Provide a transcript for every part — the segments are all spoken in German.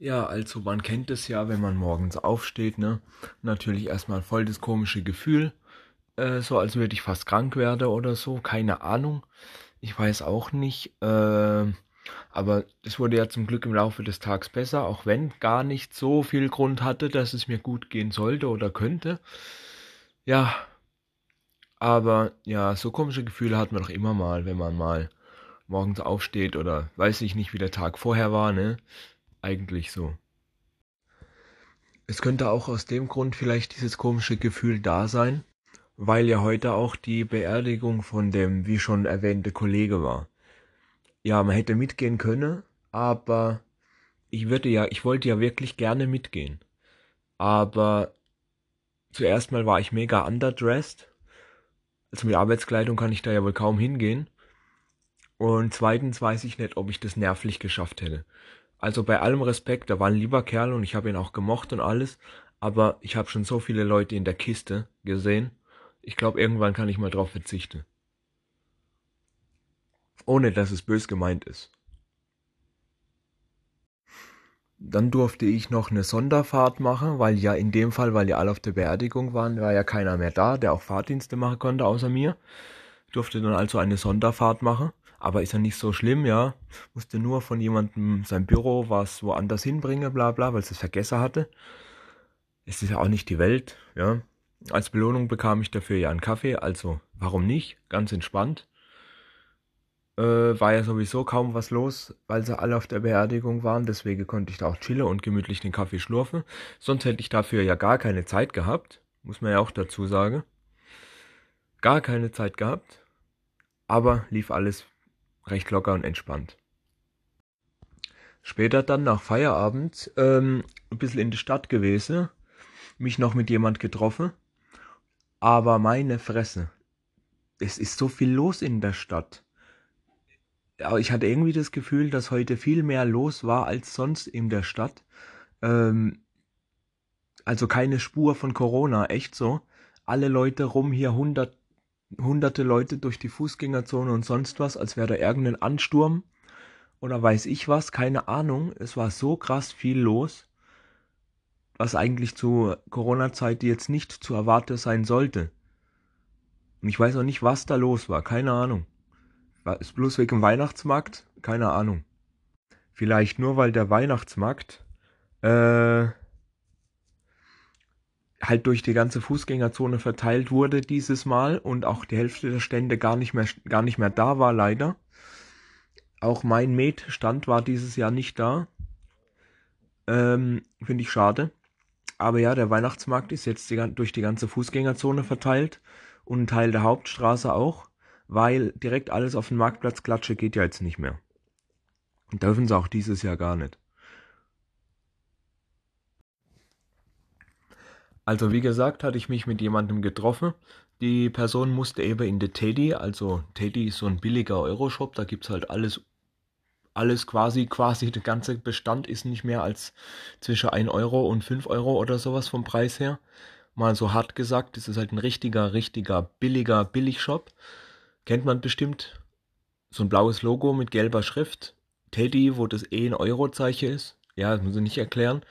Ja, also man kennt es ja, wenn man morgens aufsteht, ne? Natürlich erstmal voll das komische Gefühl, äh, so als würde ich fast krank werden oder so, keine Ahnung. Ich weiß auch nicht, äh, aber es wurde ja zum Glück im Laufe des Tages besser, auch wenn gar nicht so viel Grund hatte, dass es mir gut gehen sollte oder könnte. Ja, aber ja, so komische Gefühle hat man doch immer mal, wenn man mal morgens aufsteht oder weiß ich nicht, wie der Tag vorher war, ne? Eigentlich so. Es könnte auch aus dem Grund vielleicht dieses komische Gefühl da sein, weil ja heute auch die Beerdigung von dem, wie schon erwähnte Kollege war. Ja, man hätte mitgehen können, aber ich würde ja, ich wollte ja wirklich gerne mitgehen. Aber zuerst mal war ich mega underdressed. Also mit Arbeitskleidung kann ich da ja wohl kaum hingehen. Und zweitens weiß ich nicht, ob ich das nervlich geschafft hätte. Also bei allem Respekt, da war ein lieber Kerl und ich habe ihn auch gemocht und alles, aber ich habe schon so viele Leute in der Kiste gesehen. Ich glaube, irgendwann kann ich mal drauf verzichten. Ohne dass es bös gemeint ist. Dann durfte ich noch eine Sonderfahrt machen, weil ja in dem Fall, weil ja alle auf der Beerdigung waren, war ja keiner mehr da, der auch Fahrdienste machen konnte außer mir. Durfte dann also eine Sonderfahrt machen. Aber ist ja nicht so schlimm, ja. Musste nur von jemandem sein Büro was woanders hinbringen, bla bla, weil es es vergessen hatte. Es ist ja auch nicht die Welt, ja. Als Belohnung bekam ich dafür ja einen Kaffee, also warum nicht? Ganz entspannt. Äh, war ja sowieso kaum was los, weil sie alle auf der Beerdigung waren, deswegen konnte ich da auch chillen und gemütlich den Kaffee schlurfen. Sonst hätte ich dafür ja gar keine Zeit gehabt, muss man ja auch dazu sagen. Gar keine Zeit gehabt, aber lief alles recht locker und entspannt. Später dann nach Feierabend ähm, ein bisschen in die Stadt gewesen, mich noch mit jemand getroffen, aber meine Fresse, es ist so viel los in der Stadt. Aber ich hatte irgendwie das Gefühl, dass heute viel mehr los war als sonst in der Stadt. Ähm, also keine Spur von Corona, echt so. Alle Leute rum hier 100 hunderte Leute durch die Fußgängerzone und sonst was, als wäre da irgendein Ansturm oder weiß ich was, keine Ahnung. Es war so krass viel los, was eigentlich zu Corona-Zeit jetzt nicht zu erwarten sein sollte. Und ich weiß auch nicht, was da los war, keine Ahnung. War es bloß wegen Weihnachtsmarkt? Keine Ahnung. Vielleicht nur, weil der Weihnachtsmarkt äh, halt durch die ganze Fußgängerzone verteilt wurde dieses Mal und auch die Hälfte der Stände gar nicht mehr, gar nicht mehr da war, leider. Auch mein Met-Stand war dieses Jahr nicht da. Ähm, Finde ich schade. Aber ja, der Weihnachtsmarkt ist jetzt die, durch die ganze Fußgängerzone verteilt und ein Teil der Hauptstraße auch, weil direkt alles auf den Marktplatz klatsche geht ja jetzt nicht mehr. Und dürfen sie auch dieses Jahr gar nicht. Also wie gesagt, hatte ich mich mit jemandem getroffen. Die Person musste eben in der Teddy, also Teddy ist so ein billiger Euroshop, da gibt es halt alles, alles quasi, quasi, der ganze Bestand ist nicht mehr als zwischen 1 Euro und 5 Euro oder sowas vom Preis her. Mal so hart gesagt, das ist halt ein richtiger, richtiger, billiger Billigshop. Kennt man bestimmt. So ein blaues Logo mit gelber Schrift. Teddy, wo das E ein Euro-Zeichen ist. Ja, das muss ich nicht erklären.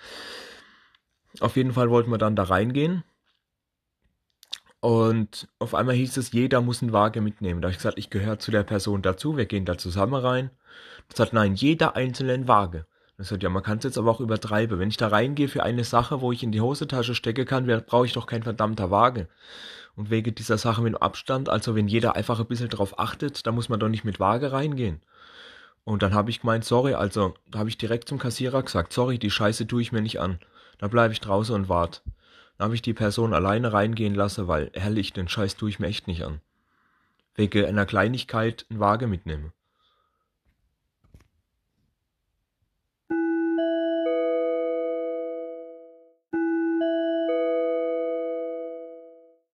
Auf jeden Fall wollten wir dann da reingehen. Und auf einmal hieß es, jeder muss ein Waage mitnehmen. Da habe ich gesagt, ich gehöre zu der Person dazu, wir gehen da zusammen rein. Ich gesagt, nein, jeder einzelne ein Waage. Ich gesagt, ja, man kann es jetzt aber auch übertreiben. Wenn ich da reingehe für eine Sache, wo ich in die Hosentasche stecke kann, brauche ich doch kein verdammter Waage. Und wegen dieser Sache mit dem Abstand, also wenn jeder einfach ein bisschen drauf achtet, da muss man doch nicht mit Waage reingehen. Und dann habe ich gemeint, sorry, also da habe ich direkt zum Kassierer gesagt, sorry, die Scheiße tue ich mir nicht an. Da bleibe ich draußen und wart. Dann habe ich die Person alleine reingehen lassen, weil ehrlich, den Scheiß tue ich mir echt nicht an. Wegen einer Kleinigkeit ein Waage mitnehmen.